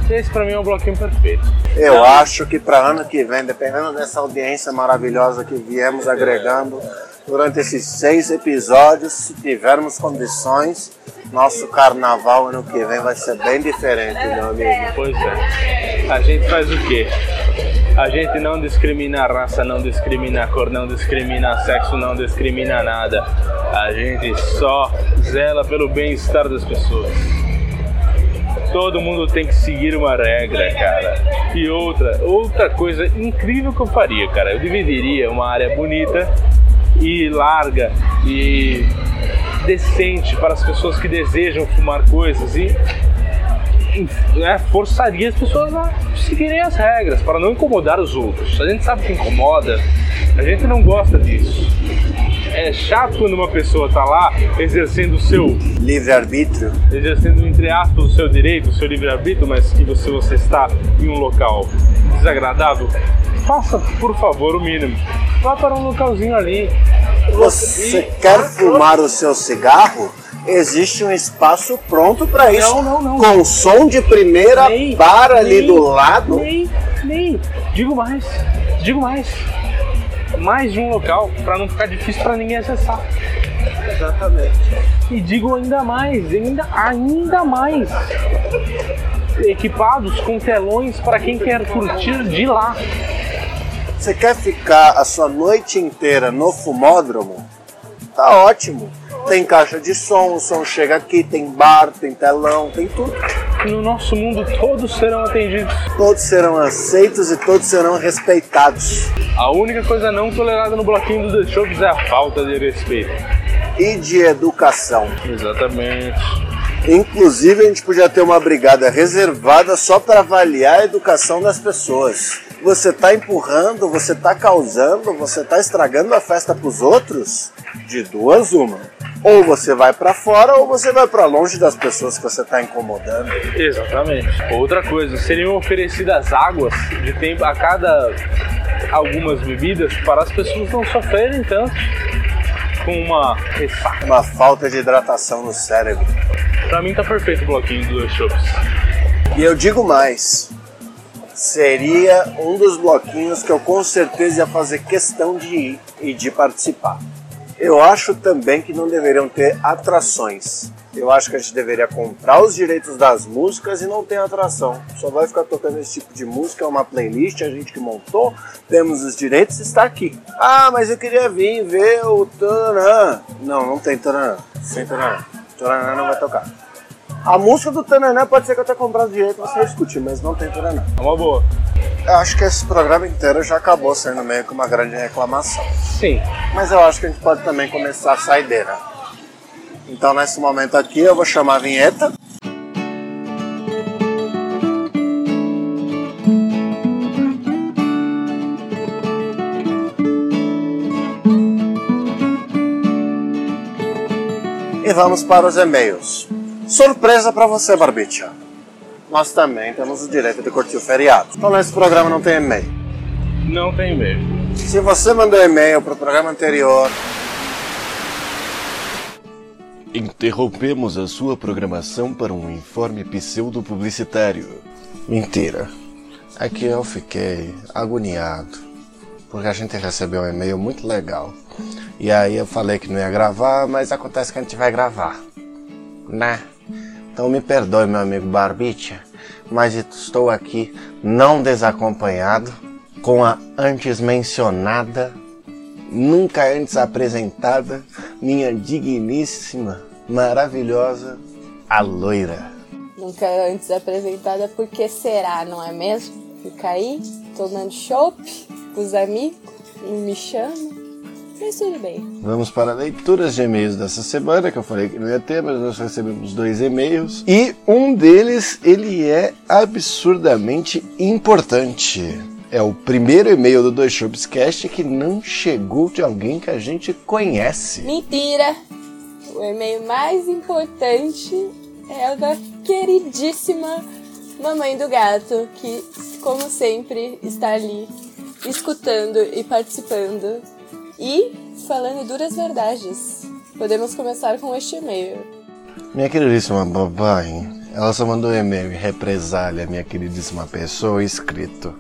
Esse pra mim é o bloquinho perfeito. Eu Não. acho que para ano que vem, dependendo dessa audiência maravilhosa que viemos agregando durante esses seis episódios, se tivermos condições, nosso carnaval ano que vem vai ser bem diferente, meu amigo. Pois é. A gente faz o quê? A gente não discrimina raça, não discrimina cor, não discrimina sexo, não discrimina nada. A gente só zela pelo bem-estar das pessoas. Todo mundo tem que seguir uma regra, cara. E outra, outra coisa incrível que eu faria, cara, eu dividiria uma área bonita e larga e decente para as pessoas que desejam fumar coisas e né, forçaria as pessoas a seguirem as regras para não incomodar os outros. A gente sabe que incomoda, a gente não gosta disso. É chato quando uma pessoa tá lá exercendo o seu, Livre-arbítrio. exercendo entre aspas o seu direito, o seu livre-arbítrio, mas que você, você está em um local desagradável. Faça, por favor, o mínimo. Vá para um localzinho ali. Você E- quer fumar o seu cigarro? Existe um espaço pronto para isso. Não, não, não. Com som de primeira, Nem, bar ali nem, do lado. Nem, nem. Digo mais, digo mais. Mais de um local para não ficar difícil para ninguém acessar. Exatamente. E digo ainda mais, ainda, ainda mais. Equipados com telões para quem quer curtir de lá. Você quer ficar a sua noite inteira no fumódromo? Tá ótimo. Tem caixa de som, o som chega aqui, tem bar, tem telão, tem tudo. No nosso mundo todos serão atendidos. Todos serão aceitos e todos serão respeitados. A única coisa não tolerada no bloquinho dos The Shops é a falta de respeito. E de educação. Exatamente. Inclusive, a gente podia ter uma brigada reservada só para avaliar a educação das pessoas. Você tá empurrando, você tá causando, você tá estragando a festa pros outros? De duas uma. Ou você vai para fora ou você vai para longe das pessoas que você tá incomodando. Exatamente. Outra coisa, seriam oferecidas águas de tempo a cada algumas bebidas para as pessoas não sofrerem tanto com uma ressaca. Uma falta de hidratação no cérebro. Pra mim tá perfeito o bloquinho dos shows. E eu digo mais. Seria um dos bloquinhos que eu com certeza ia fazer questão de ir e de participar. Eu acho também que não deveriam ter atrações. Eu acho que a gente deveria comprar os direitos das músicas e não ter atração. Só vai ficar tocando esse tipo de música, é uma playlist, a gente que montou, temos os direitos, está aqui. Ah, mas eu queria vir ver o Tananã. Não, não tem Tananã. Sem Tananã. Tananã não vai tocar. A música do Tananã pode ser que eu tenha comprado direito, você discutir, mas não tem Tananã. É uma boa. Eu acho que esse programa inteiro já acabou sendo meio que uma grande reclamação. Sim. Mas eu acho que a gente pode também começar a saideira. Então, nesse momento aqui, eu vou chamar a vinheta. E vamos para os e-mails. Surpresa para você, Barbicha. Nós também temos o direito de curtir o feriado. Então, nesse programa não tem e-mail. Não tem mesmo. Se você mandou e-mail para o programa anterior, Interrompemos a sua programação para um informe pseudo-publicitário. mentira. É que eu fiquei agoniado, porque a gente recebeu um e-mail muito legal. E aí eu falei que não ia gravar, mas acontece que a gente vai gravar. Né? Então me perdoe, meu amigo Barbicha, mas estou aqui não desacompanhado, com a antes mencionada, nunca antes apresentada, minha digníssima, maravilhosa, a loira. Nunca antes apresentada, porque será, não é mesmo? Fica aí, tomando chopp com os amigos, não me chama. Mas tudo bem. Vamos para leituras de e-mails dessa semana, que eu falei que não ia ter, mas nós recebemos dois e-mails. E um deles, ele é absurdamente importante. É o primeiro e-mail do Dois Shops Cast que não chegou de alguém que a gente conhece. Mentira! O e-mail mais importante é o da queridíssima Mamãe do Gato, que, como sempre, está ali escutando e participando e falando duras verdades. Podemos começar com este e-mail. Minha queridíssima babai, ela só mandou um e-mail em represália, minha queridíssima pessoa, escrito.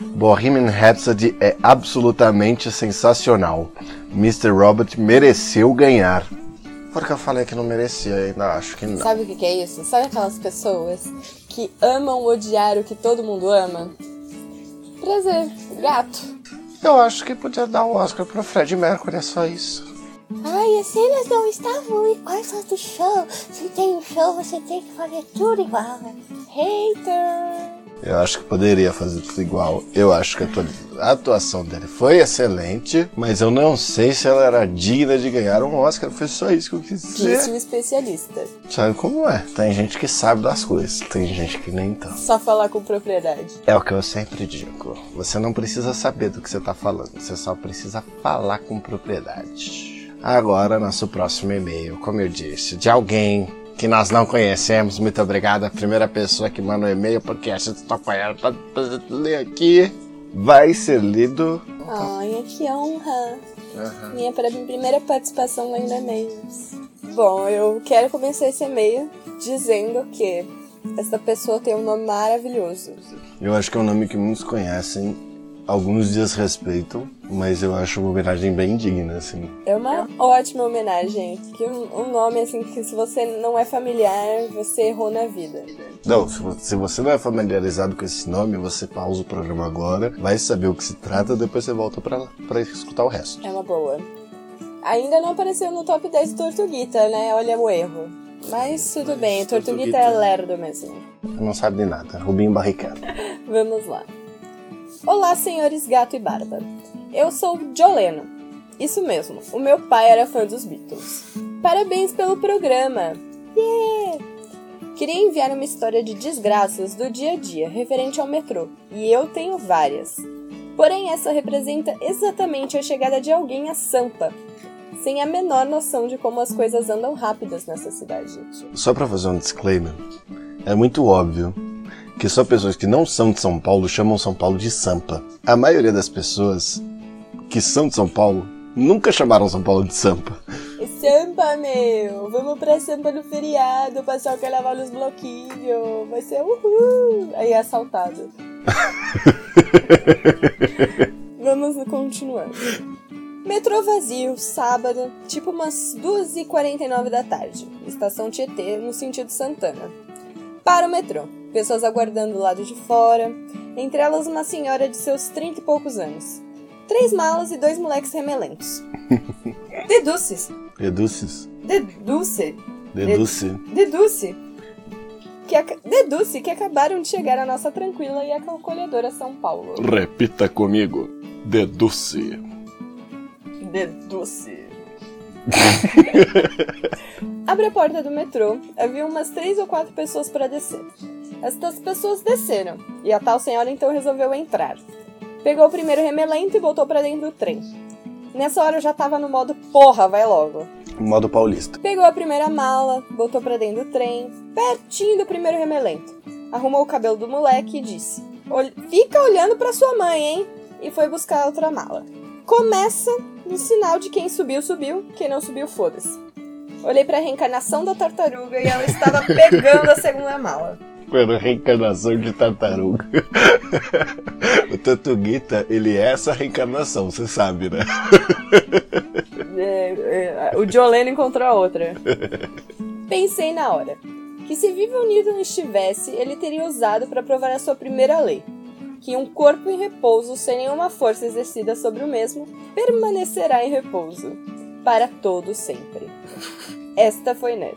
Bohemian Rhapsody é absolutamente sensacional. Mr. Robert mereceu ganhar. Porque eu falei que não merecia, ainda acho que não. Sabe o que, que é isso? Sabe aquelas pessoas que amam odiar o que todo mundo ama? Prazer, gato. Eu acho que podia dar um Oscar pro Fred Mercury, é só isso. Ai, as cenas não estavam iguais às do show. Se tem um show, você tem que fazer tudo igual. Hater! Eu acho que poderia fazer tudo igual. Eu acho que a atuação dele foi excelente, mas eu não sei se ela era digna de ganhar um Oscar. Foi só isso que eu quis dizer. Disse um especialista. Sabe como é? Tem gente que sabe das coisas, tem gente que nem tanto. Só falar com propriedade. É o que eu sempre digo. Você não precisa saber do que você tá falando, você só precisa falar com propriedade. Agora, nosso próximo e-mail, como eu disse, de alguém que nós não conhecemos. Muito obrigado. A primeira pessoa que manda um e-mail, porque a gente está apanhando para ler aqui. Vai ser lido. Ai, que honra. Uhum. Minha primeira participação lendo e-mails. Bom, eu quero começar esse e-mail dizendo que essa pessoa tem um nome maravilhoso. Eu acho que é um nome que muitos conhecem alguns desrespeitam, mas eu acho uma homenagem bem digna, assim. É uma ótima homenagem. Que um, um, nome, assim, que se você não é familiar, você errou na vida. Não, se você não é familiarizado com esse nome, você pausa o programa agora, vai saber o que se trata, depois você volta pra, pra escutar o resto. É uma boa. Ainda não apareceu no top 10 Tortuguita, né? Olha o erro. Mas tudo bem, Tortuguita, Tortuguita é lerdo mesmo. Não sabe de nada, Rubinho Barricado. Vamos lá. Olá, senhores Gato e Barba. Eu sou Joleno. Isso mesmo, o meu pai era fã dos Beatles. Parabéns pelo programa! Yeah! Queria enviar uma história de desgraças do dia a dia referente ao metrô, e eu tenho várias. Porém, essa representa exatamente a chegada de alguém a Sampa, sem a menor noção de como as coisas andam rápidas nessa cidade. Só para fazer um disclaimer, é muito óbvio que só pessoas que não são de São Paulo chamam São Paulo de Sampa. A maioria das pessoas que são de São Paulo nunca chamaram São Paulo de Sampa. Sampa, meu! Vamos pra Sampa no feriado, passar o carnaval nos bloquinhos. Vai ser uhul! Aí é assaltado. Vamos continuando. Metrô vazio, sábado, tipo umas 2h49 da tarde. Estação Tietê, no sentido Santana. Para o metrô pessoas aguardando do lado de fora, entre elas uma senhora de seus trinta e poucos anos. Três malas e dois moleques remelentos. Deduces. Deduces. Deduce. Deduce. Deduce. Que. Deduce que acabaram de chegar à nossa tranquila e acolhedora São Paulo. Repita comigo. Deduce. Deduce. Abre a porta do metrô. Havia umas três ou quatro pessoas para descer. Estas pessoas desceram, e a tal senhora então resolveu entrar. Pegou o primeiro remelento e voltou para dentro do trem. Nessa hora eu já tava no modo porra, vai logo. Modo paulista. Pegou a primeira mala, botou para dentro do trem, pertinho do primeiro remelento. Arrumou o cabelo do moleque e disse: Fica olhando para sua mãe, hein? E foi buscar outra mala. Começa no sinal de quem subiu, subiu, quem não subiu, foda-se. Olhei para a reencarnação da tartaruga e ela estava pegando a segunda mala. Procurando reencarnação de tartaruga. o Tantuguita, ele é essa reencarnação, você sabe, né? É, é, o Jolene encontrou a outra. Pensei na hora que se Vivian Newton estivesse, ele teria usado para provar a sua primeira lei, que um corpo em repouso sem nenhuma força exercida sobre o mesmo permanecerá em repouso para todo sempre. Esta foi Ned.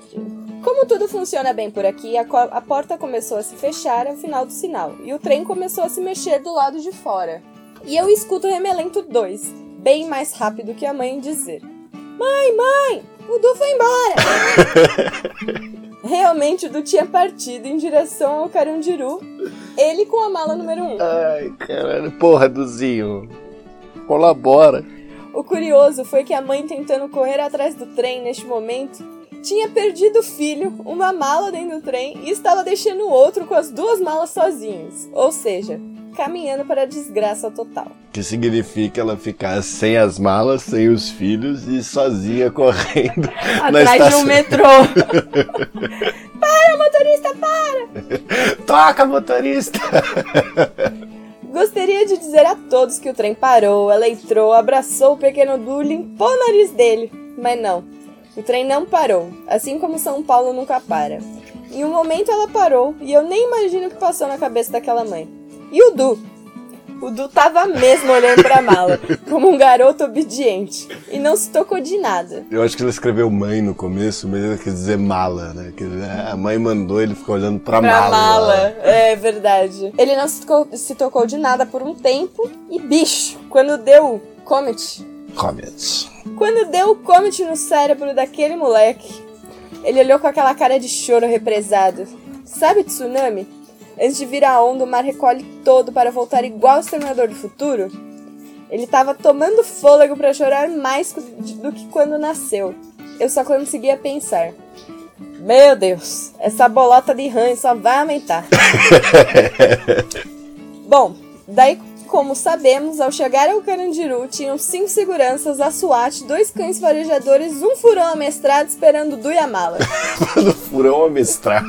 Como tudo funciona bem por aqui, a, a, porta começou a se fechar ao final do sinal e o trem começou a se mexer do lado de fora. E eu escuto o Remelento 2, bem mais rápido que a mãe, dizer: Mãe, mãe, o Du foi embora! Realmente o Du tinha partido em direção ao Carandiru, ele com a mala número 1. Um. Ai, caralho, porra, Duzinho. Colabora. O curioso foi que a mãe, tentando correr atrás do trem neste momento, tinha perdido o filho, uma mala dentro do trem e estava deixando o outro com as duas malas sozinhos. Ou seja, caminhando para a desgraça total. Que significa ela ficar sem as malas, sem os filhos e sozinha correndo atrás de um metrô. para, motorista, para! Toca, motorista! Gostaria de dizer a todos que o trem parou, ela entrou, abraçou o pequeno Du, limpou o nariz dele. Mas não, o trem não parou, assim como São Paulo nunca para. Em um momento ela parou e eu nem imagino o que passou na cabeça daquela mãe. E o Du? O Du tava mesmo olhando pra mala, como um garoto obediente, e não se tocou de nada. Eu acho que ele escreveu mãe no começo, mas ele quis dizer mala, né? Que a mãe mandou ele ficar olhando pra, pra mala. mala. É verdade. Ele não se tocou, se tocou de nada por um tempo, e bicho, quando deu Comet. Comet. Quando deu o Comet no cérebro daquele moleque, ele olhou com aquela cara de choro represado. Sabe tsunami? Antes de vir a onda, o mar recolhe todo para voltar igual o Exterminador do Futuro. Ele estava tomando fôlego para chorar mais do que quando nasceu. Eu só conseguia pensar. Meu Deus, essa bolota de ranho só vai aumentar. Bom, daí como sabemos, ao chegar ao Carandiru, tinham cinco seguranças, a SWAT, dois cães farejadores, um furão amestrado esperando do Yamala. furão amestrado.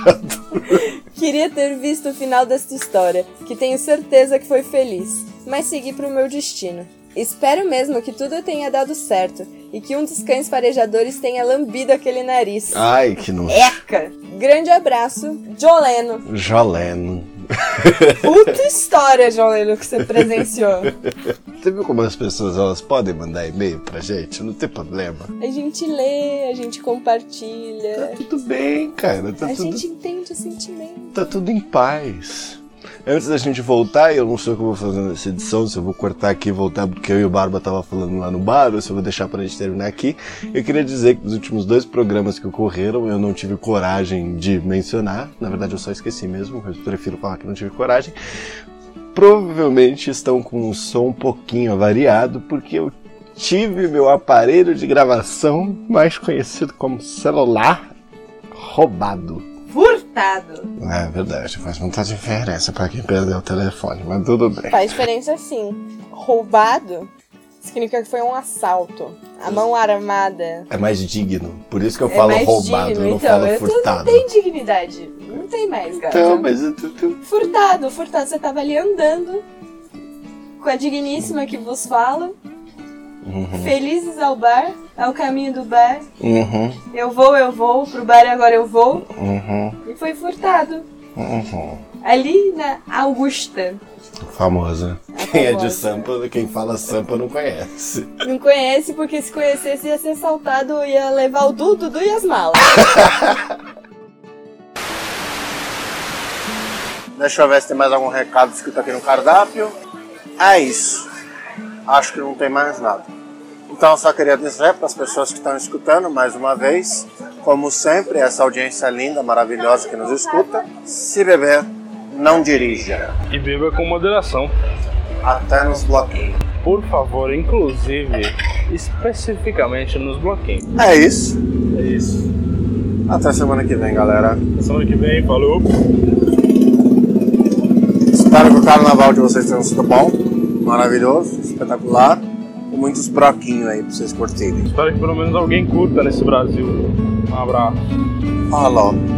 Queria ter visto o final desta história, que tenho certeza que foi feliz, mas segui para o meu destino. Espero mesmo que tudo tenha dado certo e que um dos cães farejadores tenha lambido aquele nariz. Ai, que nojo. Eca! Grande abraço, Joleno. Joleno. Puta história, João Leno, que você presenciou. Você viu como as pessoas elas podem mandar e-mail pra gente? Não tem problema. A gente lê, a gente compartilha. Tá tudo bem, cara. Tá a tudo... gente entende o sentimento. Tá tudo em paz. Antes da gente voltar, eu não sei o que eu vou fazer nessa edição, se eu vou cortar aqui e voltar porque eu e o Barba tava falando lá no bar, ou se eu vou deixar pra gente terminar aqui. Eu queria dizer que nos últimos dois programas que ocorreram, eu não tive coragem de mencionar. Na verdade, eu só esqueci mesmo, eu prefiro falar que não tive coragem. Provavelmente estão com um som um pouquinho avariado, porque eu tive meu aparelho de gravação, mais conhecido como celular, roubado furtado. É verdade, faz muita diferença para quem perdeu o telefone, mas tudo bem. Faz diferença sim. Roubado significa que foi um assalto. A mão armada. É mais digno. Por isso que eu é falo roubado, digno. eu não então, falo eu furtado. Não tem dignidade. Não tem mais, cara. Então, mas eu tô, tô... Furtado, furtado. Você tava ali andando com a digníssima que vos fala. Uhum. Felizes ao bar, ao caminho do bar. Uhum. Eu vou, eu vou, pro bar agora eu vou. Uhum. E foi furtado. Uhum. Ali na Augusta. Famosa. Quem é de Sampa, quem fala Sampa não conhece. Não conhece porque se conhecesse ia ser assaltado, ia levar o Dudu, Dudu e as malas. Deixa eu ver se tem mais algum recado escrito aqui no cardápio. É isso. Acho que não tem mais nada. Então, só queria dizer para as pessoas que estão escutando mais uma vez, como sempre, essa audiência linda, maravilhosa que nos escuta, se beber, não dirija. E beba com moderação. Até nos bloqueios. Por favor, inclusive, especificamente nos bloqueios. É isso. É isso. Até semana que vem, galera. Até semana que vem, falou. Espero que o carnaval de vocês tenha sido bom, maravilhoso, espetacular muitos broquinhos aí pra vocês curtirem. Espero que pelo menos alguém curta nesse Brasil. Um abraço. Falou.